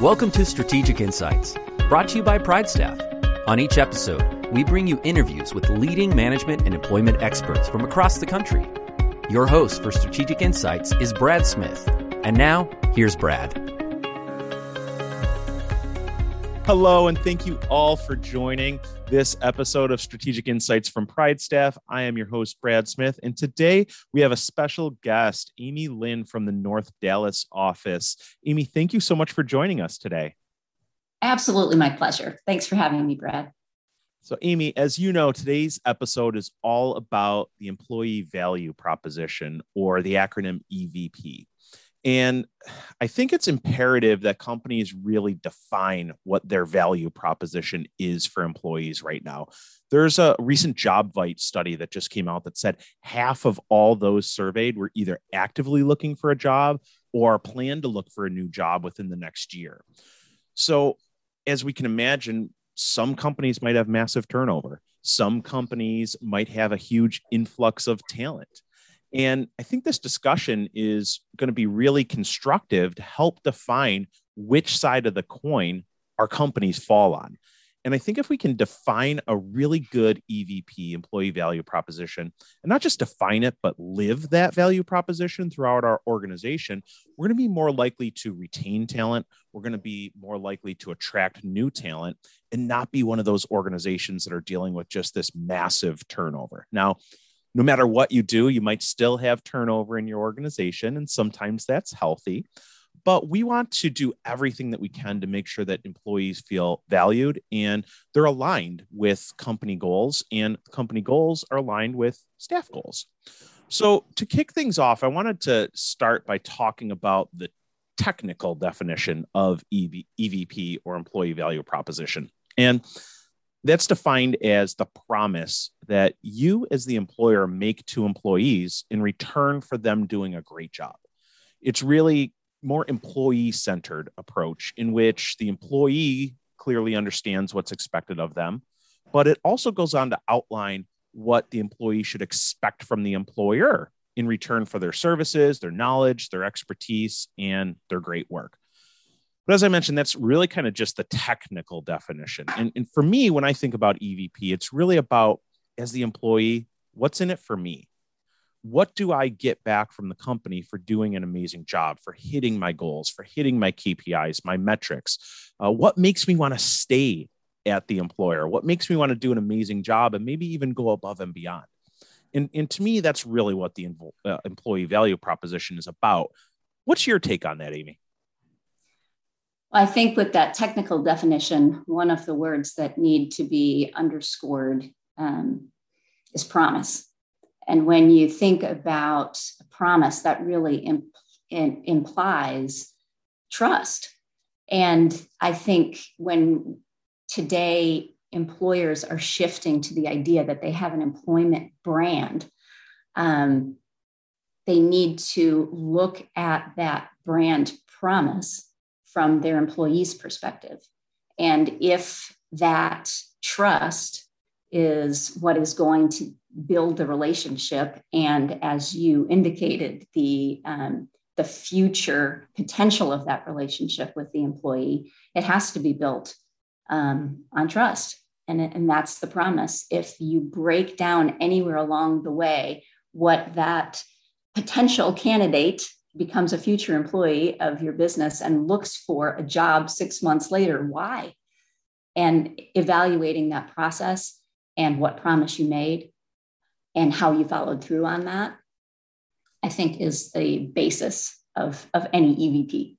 Welcome to Strategic Insights, brought to you by Pride Staff. On each episode, we bring you interviews with leading management and employment experts from across the country. Your host for Strategic Insights is Brad Smith. And now, here's Brad. Hello, and thank you all for joining this episode of Strategic Insights from Pride Staff. I am your host, Brad Smith, and today we have a special guest, Amy Lynn from the North Dallas office. Amy, thank you so much for joining us today. Absolutely, my pleasure. Thanks for having me, Brad. So, Amy, as you know, today's episode is all about the employee value proposition or the acronym EVP. And I think it's imperative that companies really define what their value proposition is for employees right now. There's a recent JobVite study that just came out that said half of all those surveyed were either actively looking for a job or plan to look for a new job within the next year. So, as we can imagine, some companies might have massive turnover. Some companies might have a huge influx of talent. And I think this discussion is going to be really constructive to help define which side of the coin our companies fall on. And I think if we can define a really good EVP, employee value proposition, and not just define it, but live that value proposition throughout our organization, we're going to be more likely to retain talent. We're going to be more likely to attract new talent and not be one of those organizations that are dealing with just this massive turnover. Now, no matter what you do, you might still have turnover in your organization, and sometimes that's healthy. But we want to do everything that we can to make sure that employees feel valued and they're aligned with company goals, and company goals are aligned with staff goals. So, to kick things off, I wanted to start by talking about the technical definition of EV, EVP or employee value proposition. And that's defined as the promise that you, as the employer, make to employees in return for them doing a great job. It's really more employee centered approach in which the employee clearly understands what's expected of them, but it also goes on to outline what the employee should expect from the employer in return for their services, their knowledge, their expertise, and their great work. But as I mentioned, that's really kind of just the technical definition. And, and for me, when I think about EVP, it's really about as the employee, what's in it for me? What do I get back from the company for doing an amazing job, for hitting my goals, for hitting my KPIs, my metrics? Uh, what makes me want to stay at the employer? What makes me want to do an amazing job and maybe even go above and beyond? And, and to me, that's really what the uh, employee value proposition is about. What's your take on that, Amy? I think with that technical definition, one of the words that need to be underscored um, is promise. And when you think about a promise, that really imp- implies trust. And I think when today employers are shifting to the idea that they have an employment brand, um, they need to look at that brand promise from their employees' perspective. And if that trust is what is going to build the relationship, and as you indicated, the um, the future potential of that relationship with the employee, it has to be built um, on trust. And, and that's the promise. If you break down anywhere along the way what that potential candidate becomes a future employee of your business and looks for a job six months later, why? And evaluating that process and what promise you made and how you followed through on that, I think is the basis of, of any EVP.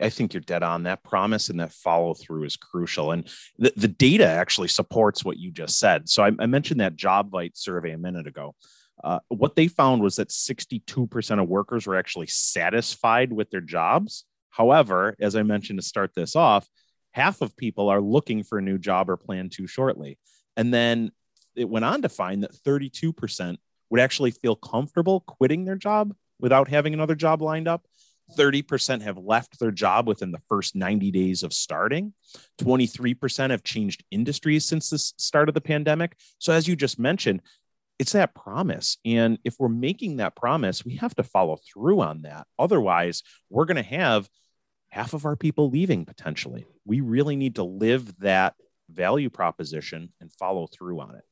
I think you're dead on. That promise and that follow through is crucial. And the, the data actually supports what you just said. So I, I mentioned that JobVite survey a minute ago. Uh, what they found was that 62% of workers were actually satisfied with their jobs. However, as I mentioned to start this off, half of people are looking for a new job or plan to shortly. And then it went on to find that 32% would actually feel comfortable quitting their job without having another job lined up. 30% have left their job within the first 90 days of starting. 23% have changed industries since the start of the pandemic. So, as you just mentioned, it's that promise. And if we're making that promise, we have to follow through on that. Otherwise, we're going to have half of our people leaving potentially. We really need to live that value proposition and follow through on it.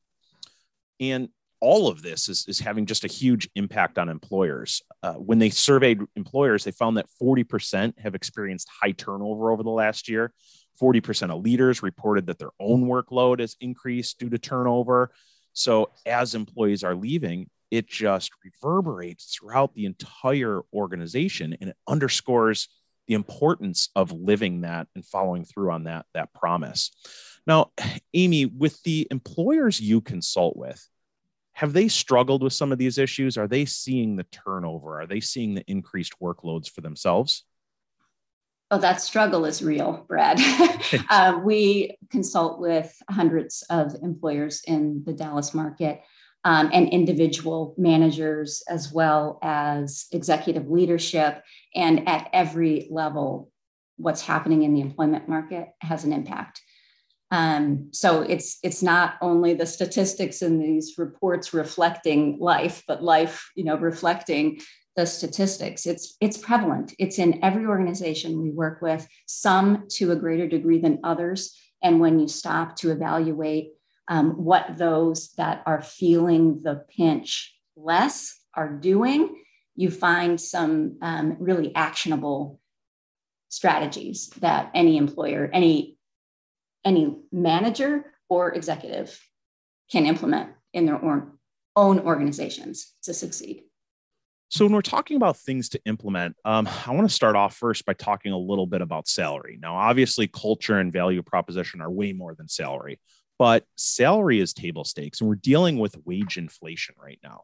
And all of this is, is having just a huge impact on employers. Uh, when they surveyed employers, they found that 40% have experienced high turnover over the last year. 40% of leaders reported that their own workload has increased due to turnover. So, as employees are leaving, it just reverberates throughout the entire organization and it underscores the importance of living that and following through on that, that promise. Now, Amy, with the employers you consult with, have they struggled with some of these issues? Are they seeing the turnover? Are they seeing the increased workloads for themselves? Oh, that struggle is real, Brad. uh, we consult with hundreds of employers in the Dallas market um, and individual managers, as well as executive leadership. And at every level, what's happening in the employment market has an impact. Um, so it's it's not only the statistics in these reports reflecting life, but life, you know, reflecting the statistics. It's it's prevalent. It's in every organization we work with, some to a greater degree than others. And when you stop to evaluate um, what those that are feeling the pinch less are doing, you find some um, really actionable strategies that any employer, any any manager or executive can implement in their own, own organizations to succeed. So, when we're talking about things to implement, um, I want to start off first by talking a little bit about salary. Now, obviously, culture and value proposition are way more than salary, but salary is table stakes, and we're dealing with wage inflation right now.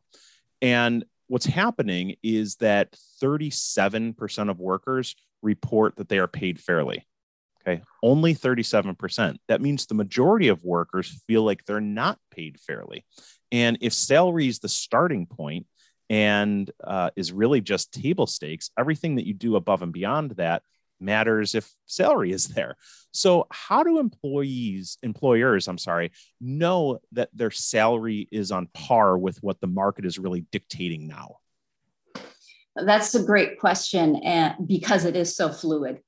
And what's happening is that 37% of workers report that they are paid fairly. Okay. Only 37%. That means the majority of workers feel like they're not paid fairly. And if salary is the starting point and uh, is really just table stakes, everything that you do above and beyond that matters if salary is there. So, how do employees, employers, I'm sorry, know that their salary is on par with what the market is really dictating now? That's a great question, and because it is so fluid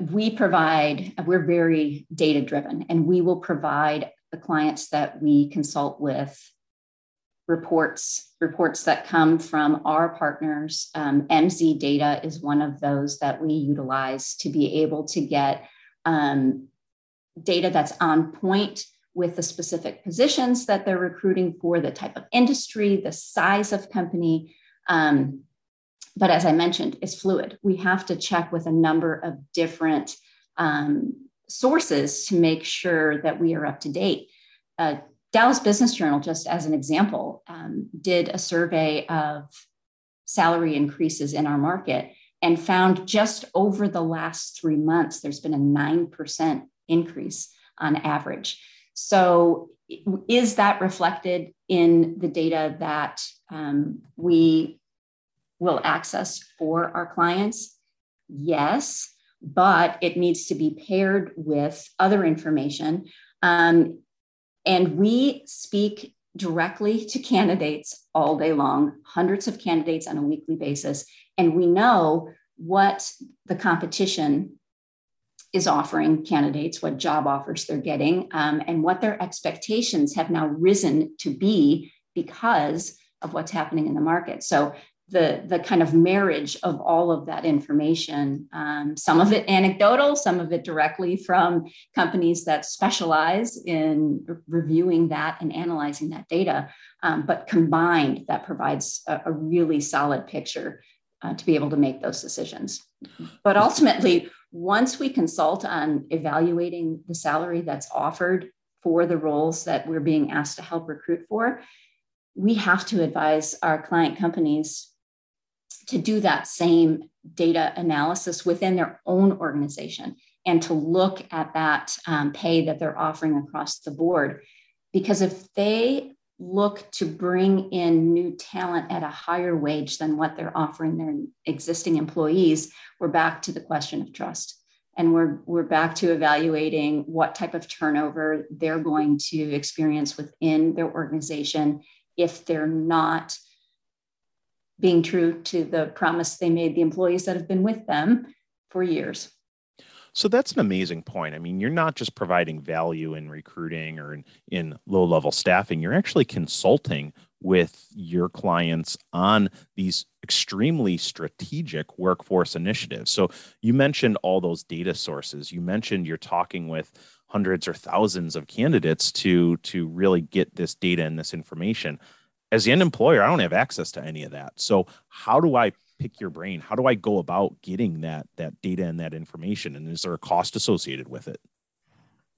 we provide, we're very data driven, and we will provide the clients that we consult with reports reports that come from our partners um, mz data is one of those that we utilize to be able to get um, data that's on point with the specific positions that they're recruiting for the type of industry the size of company um, but as I mentioned, it's fluid. We have to check with a number of different um, sources to make sure that we are up to date. Uh, Dallas Business Journal, just as an example, um, did a survey of salary increases in our market and found just over the last three months, there's been a 9% increase on average. So, is that reflected in the data that um, we will access for our clients? Yes, but it needs to be paired with other information. Um, and we speak directly to candidates all day long, hundreds of candidates on a weekly basis. And we know what the competition is offering candidates, what job offers they're getting, um, and what their expectations have now risen to be because of what's happening in the market. So the the kind of marriage of all of that information. Um, some of it anecdotal some of it directly from companies that specialize in reviewing that and analyzing that data. Um, but combined that provides a, a really solid picture uh, to be able to make those decisions. But ultimately once we consult on evaluating the salary that's offered for the roles that we're being asked to help recruit for we have to advise our client companies to do that same data analysis within their own organization and to look at that um, pay that they're offering across the board. Because if they look to bring in new talent at a higher wage than what they're offering their existing employees, we're back to the question of trust. And we're, we're back to evaluating what type of turnover they're going to experience within their organization if they're not being true to the promise they made the employees that have been with them for years. So that's an amazing point. I mean, you're not just providing value in recruiting or in, in low level staffing, you're actually consulting with your clients on these extremely strategic workforce initiatives. So you mentioned all those data sources. You mentioned you're talking with hundreds or thousands of candidates to to really get this data and this information. As the end employer, I don't have access to any of that. So how do I pick your brain? How do I go about getting that that data and that information? And is there a cost associated with it?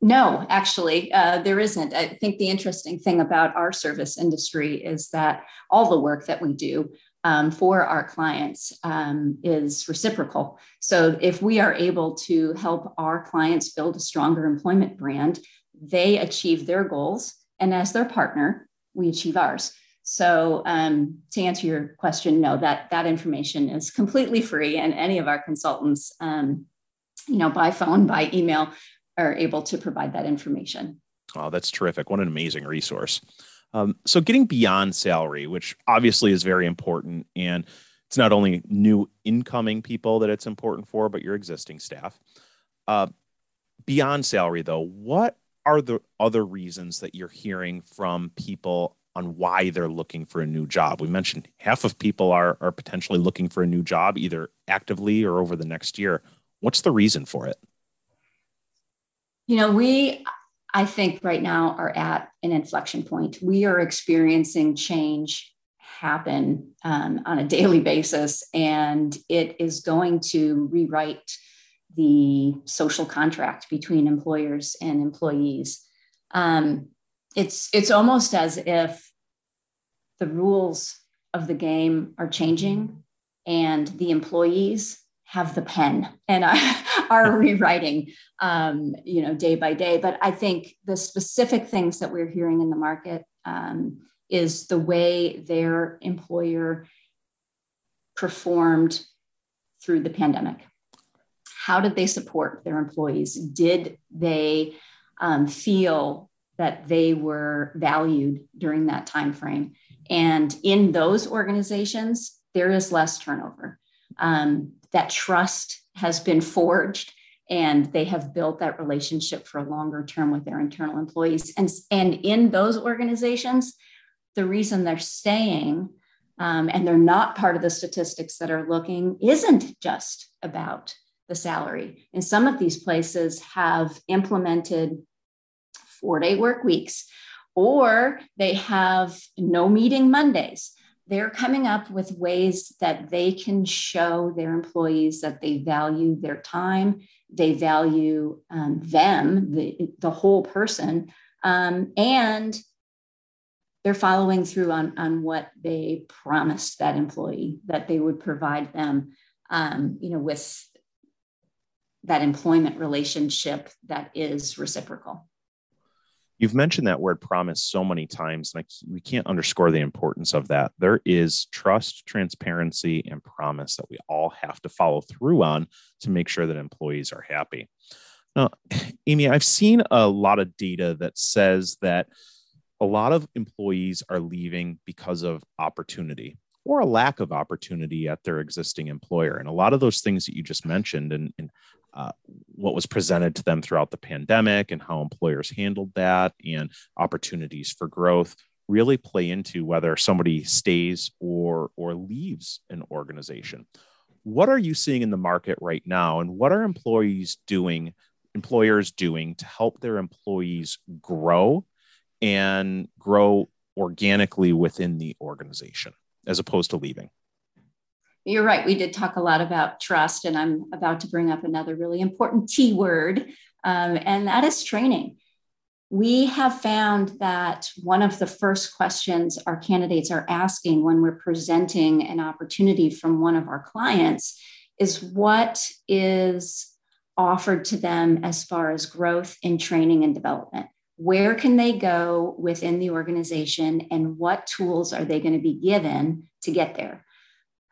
No, actually, uh, there isn't. I think the interesting thing about our service industry is that all the work that we do um, for our clients um, is reciprocal. So, if we are able to help our clients build a stronger employment brand, they achieve their goals. And as their partner, we achieve ours. So, um, to answer your question, no, that, that information is completely free, and any of our consultants, um, you know, by phone, by email, are able to provide that information. Oh, that's terrific. What an amazing resource. Um, so, getting beyond salary, which obviously is very important, and it's not only new incoming people that it's important for, but your existing staff. Uh, beyond salary, though, what are the other reasons that you're hearing from people on why they're looking for a new job? We mentioned half of people are, are potentially looking for a new job, either actively or over the next year. What's the reason for it? You know, we, I think right now are at an inflection point. We are experiencing change happen um, on a daily basis, and it is going to rewrite the social contract between employers and employees. Um, it's it's almost as if the rules of the game are changing, and the employees have the pen and are rewriting, um, you know, day by day. But I think the specific things that we're hearing in the market um, is the way their employer performed through the pandemic. How did they support their employees? Did they um, feel that they were valued during that time frame? And in those organizations, there is less turnover. Um, that trust has been forged and they have built that relationship for a longer term with their internal employees. And, and in those organizations, the reason they're staying um, and they're not part of the statistics that are looking isn't just about the salary. And some of these places have implemented four day work weeks, or they have no meeting Mondays they're coming up with ways that they can show their employees that they value their time, they value um, them, the, the whole person, um, and they're following through on, on what they promised that employee that they would provide them, um, you know, with that employment relationship that is reciprocal. You've mentioned that word promise so many times, and I, we can't underscore the importance of that. There is trust, transparency, and promise that we all have to follow through on to make sure that employees are happy. Now, Amy, I've seen a lot of data that says that a lot of employees are leaving because of opportunity or a lack of opportunity at their existing employer. And a lot of those things that you just mentioned and, and uh, what was presented to them throughout the pandemic and how employers handled that and opportunities for growth really play into whether somebody stays or or leaves an organization. What are you seeing in the market right now and what are employees doing employers doing to help their employees grow and grow organically within the organization as opposed to leaving you're right. We did talk a lot about trust, and I'm about to bring up another really important T word, um, and that is training. We have found that one of the first questions our candidates are asking when we're presenting an opportunity from one of our clients is what is offered to them as far as growth in training and development. Where can they go within the organization, and what tools are they going to be given to get there?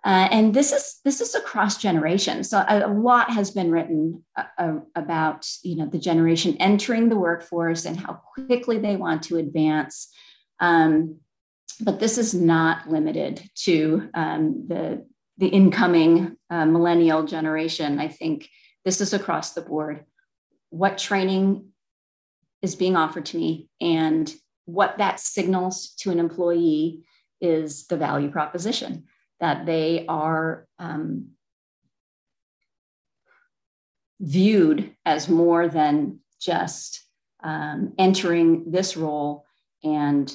Uh, and this is this is across generations. So a, a lot has been written uh, uh, about you know the generation entering the workforce and how quickly they want to advance. Um, but this is not limited to um, the the incoming uh, millennial generation. I think this is across the board. What training is being offered to me and what that signals to an employee is the value proposition that they are um, viewed as more than just um, entering this role and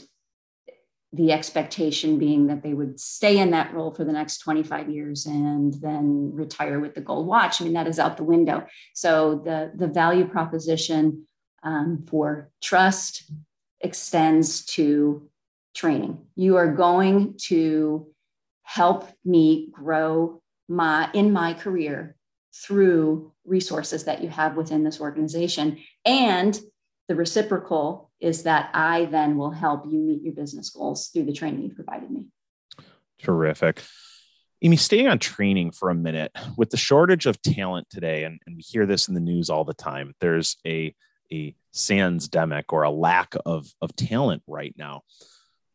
the expectation being that they would stay in that role for the next 25 years and then retire with the gold watch. I mean, that is out the window. So the, the value proposition um, for trust extends to training. You are going to help me grow my in my career through resources that you have within this organization and the reciprocal is that I then will help you meet your business goals through the training you've provided me. Terrific. Amy, staying on training for a minute, with the shortage of talent today, and, and we hear this in the news all the time, there's a, a sans-demic or a lack of, of talent right now.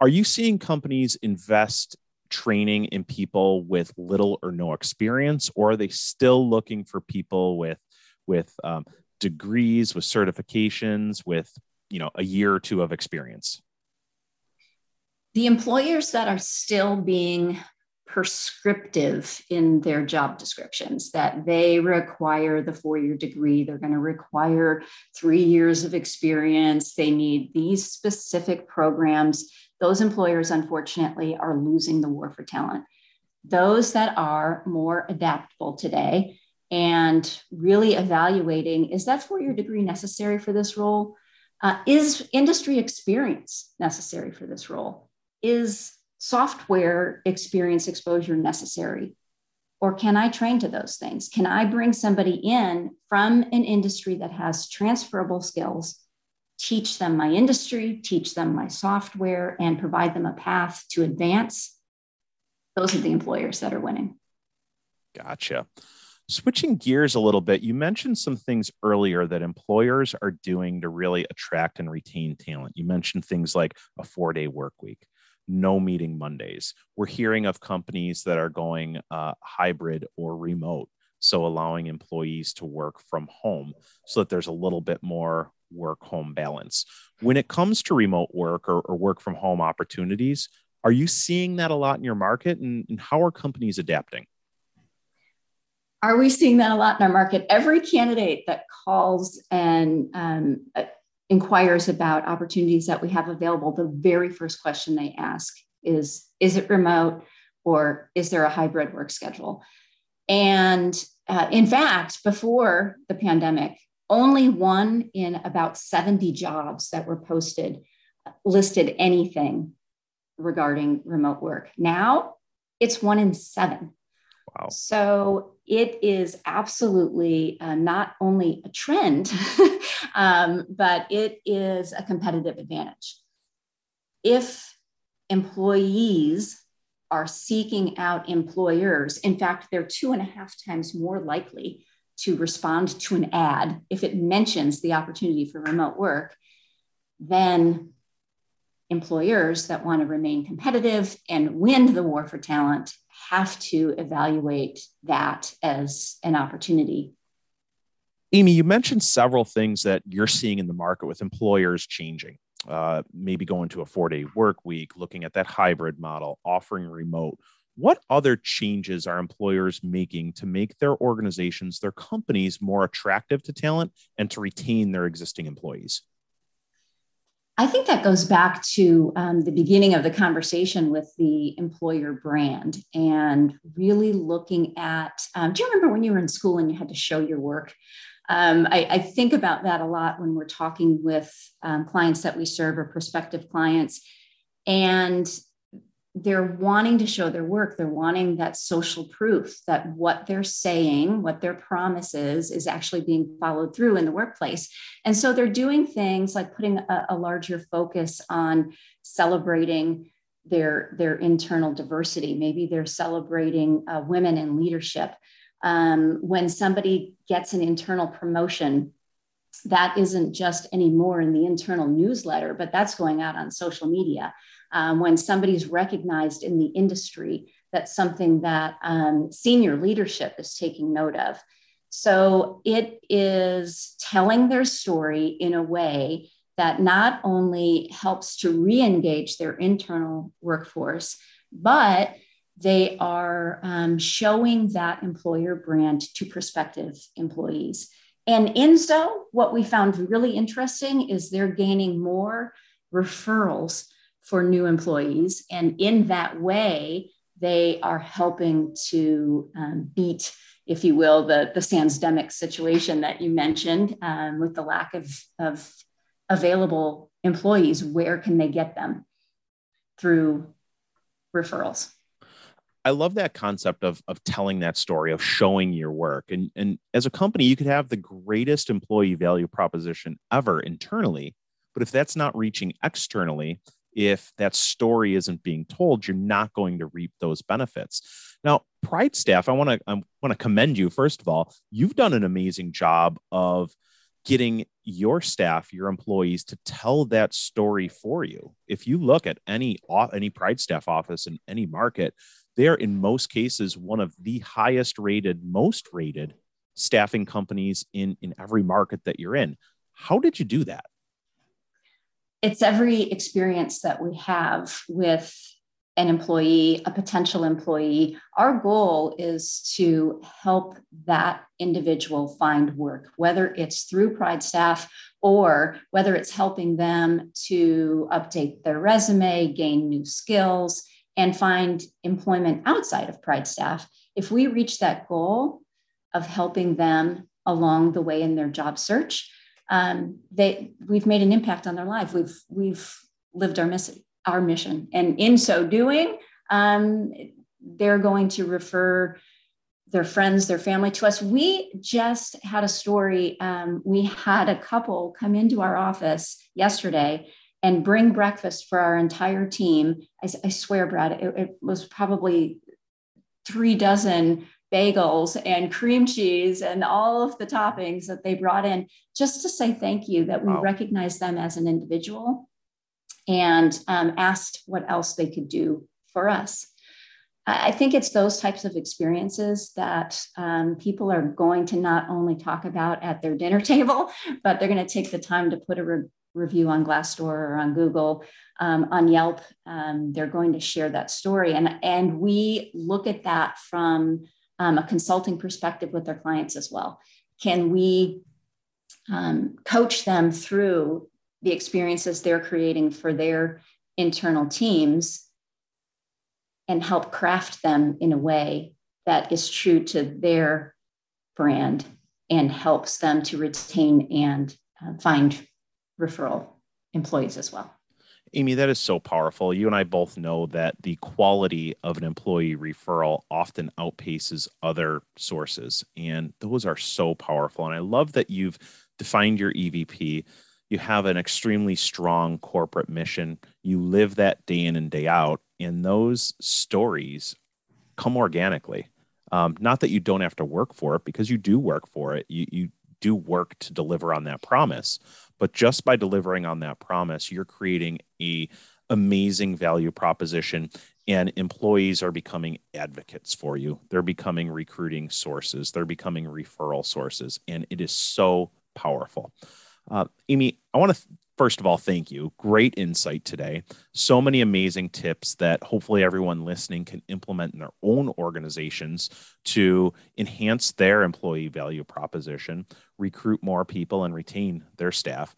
Are you seeing companies invest training in people with little or no experience, or are they still looking for people with with um, degrees, with certifications, with you know a year or two of experience? The employers that are still being prescriptive in their job descriptions that they require the four year degree, they're going to require three years of experience, they need these specific programs. Those employers, unfortunately, are losing the war for talent. Those that are more adaptable today and really evaluating is that four year degree necessary for this role? Uh, is industry experience necessary for this role? Is software experience exposure necessary? Or can I train to those things? Can I bring somebody in from an industry that has transferable skills, teach them my industry, teach them my software, and provide them a path to advance? Those are the employers that are winning. Gotcha. Switching gears a little bit, you mentioned some things earlier that employers are doing to really attract and retain talent. You mentioned things like a four day work week, no meeting Mondays. We're hearing of companies that are going uh, hybrid or remote. So allowing employees to work from home so that there's a little bit more work home balance. When it comes to remote work or, or, work from home opportunities, are you seeing that a lot in your market and, and how are companies adapting? Are we seeing that a lot in our market? Every candidate that calls and um, uh, inquires about opportunities that we have available, the very first question they ask is Is it remote or is there a hybrid work schedule? And uh, in fact, before the pandemic, only one in about 70 jobs that were posted listed anything regarding remote work. Now it's one in seven. Wow. So it is absolutely uh, not only a trend, um, but it is a competitive advantage. If employees are seeking out employers, in fact, they're two and a half times more likely to respond to an ad if it mentions the opportunity for remote work then employers that want to remain competitive and win the war for talent have to evaluate that as an opportunity. Amy, you mentioned several things that you're seeing in the market with employers changing. Uh, maybe going to a four day work week, looking at that hybrid model, offering remote. What other changes are employers making to make their organizations, their companies more attractive to talent and to retain their existing employees? I think that goes back to um, the beginning of the conversation with the employer brand and really looking at. Um, do you remember when you were in school and you had to show your work? Um, I, I, think about that a lot when we're talking with um, clients that we serve or prospective clients. And they're wanting to show their work. They're wanting that social proof that what they're saying what their promise is is actually being followed through in the workplace. And so they're doing things like putting a, a larger focus on celebrating their their internal diversity. Maybe they're celebrating uh, women in leadership. Um, when somebody gets an internal promotion that isn't just anymore in the internal newsletter but that's going out on social media um, when somebody's recognized in the industry that's something that um, senior leadership is taking note of. So it is telling their story in a way that not only helps to re engage their internal workforce, but they are um, showing that employer brand to prospective employees. And in so, what we found really interesting is they're gaining more referrals for new employees. And in that way, they are helping to um, beat, if you will, the, the Sansdemic situation that you mentioned um, with the lack of, of available employees. Where can they get them? Through referrals. I love that concept of, of telling that story, of showing your work. And, and as a company, you could have the greatest employee value proposition ever internally. But if that's not reaching externally, if that story isn't being told, you're not going to reap those benefits. Now, Pride staff, I want to I want to commend you. First of all, you've done an amazing job of getting your staff, your employees to tell that story for you. If you look at any any Pride staff office in any market, they're in most cases one of the highest rated, most rated staffing companies in in every market that you're in. How did you do that? It's every experience that we have with an employee, a potential employee. Our goal is to help that individual find work, whether it's through Pride staff or whether it's helping them to update their resume, gain new skills, and find employment outside of Pride staff, if we reach that goal of helping them along the way in their job search, um, they we've made an impact on their life. We've we've lived our mission, our mission, and in so doing, um, they're going to refer their friends, their family to us. We just had a story. Um, we had a couple come into our office yesterday and bring breakfast for our entire team. I, I swear, Brad, it, it, was probably three dozen bagels and cream cheese and all of the toppings that they brought in just to say thank you that we wow. recognize them as an individual and um, asked what else they could do for us. I think it's those types of experiences that um, people are going to not only talk about at their dinner table, but they're going to take the time to put a re- review on Glassdoor or on Google, um, on Yelp. Um, they're going to share that story. And, and we look at that from um, a consulting perspective with their clients as well. Can we um, coach them through the experiences they're creating for their internal teams and help craft them in a way that is true to their brand and helps them to retain and uh, find referral employees as well. Amy, that is so powerful. You and I both know that the quality of an employee referral often outpaces other sources, and those are so powerful. And I love that you've defined your EVP. You have an extremely strong corporate mission. You live that day in and day out, and those stories come organically. Um, not that you don't have to work for it, because you do work for it. You you do work to deliver on that promise but just by delivering on that promise, you're creating a amazing value proposition and employees are becoming advocates for you. They're becoming recruiting sources. They're becoming referral sources. And it is so powerful. Uh, Amy, I want to first of all, thank you. Great insight today. So many amazing tips that hopefully everyone listening can implement in their own organizations to enhance their employee value proposition, recruit more people, and retain their staff.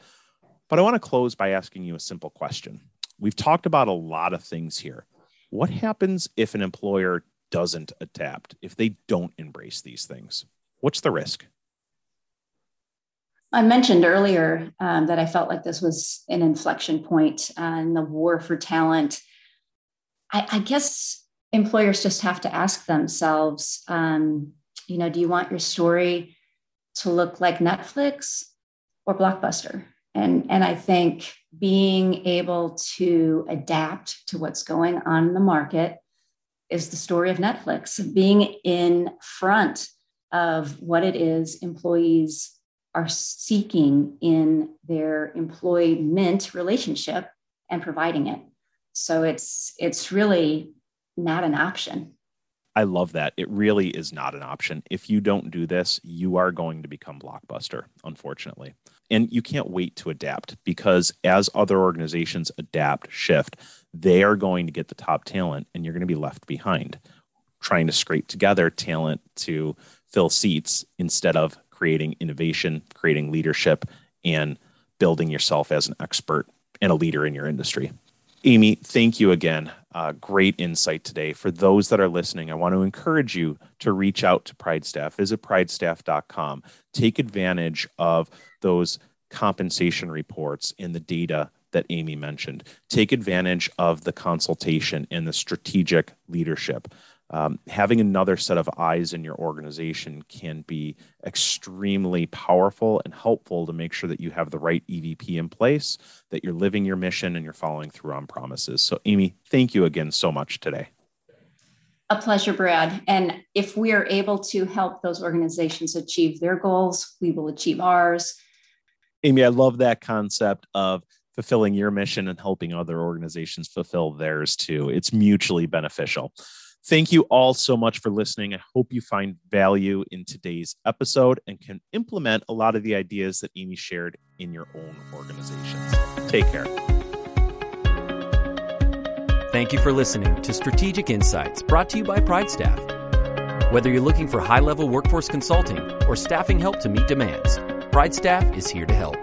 But I want to close by asking you a simple question. We've talked about a lot of things here. What happens if an employer doesn't adapt, if they don't embrace these things? What's the risk? I mentioned earlier um, that I felt like this was an inflection point in the war for talent. I, I, guess employers just have to ask themselves, um, you know, do you want your story to look like Netflix or Blockbuster? And, and I think being able to adapt to what's going on in the market is the story of Netflix, being in front of what it is employees are seeking in their employment relationship and providing it. So it's it's really not an option. I love that. It really is not an option. If you don't do this, you are going to become blockbuster, unfortunately. And you can't wait to adapt because as other organizations adapt, shift, they are going to get the top talent and you're going to be left behind trying to scrape together talent to fill seats instead of creating innovation, creating leadership, and building yourself as an expert and a leader in your industry. Amy, thank you again. Uh, great insight today. For those that are listening, I want to encourage you to reach out to PrideStaff. Visit pridestaff.com. Take advantage of those compensation reports and the data that Amy mentioned. Take advantage of the consultation and the strategic leadership um, having another set of eyes in your organization can be extremely powerful and helpful to make sure that you have the right EVP in place, that you're living your mission and you're following through on promises. So, Amy, thank you again so much today. A pleasure, Brad. And if we are able to help those organizations achieve their goals, we will achieve ours. Amy, I love that concept of fulfilling your mission and helping other organizations fulfill theirs too. It's mutually beneficial. Thank you all so much for listening. I hope you find value in today's episode and can implement a lot of the ideas that Amy shared in your own organizations. Take care. Thank you for listening to Strategic Insights brought to you by PrideStaff. Whether you're looking for high level workforce consulting or staffing help to meet demands, PrideStaff is here to help.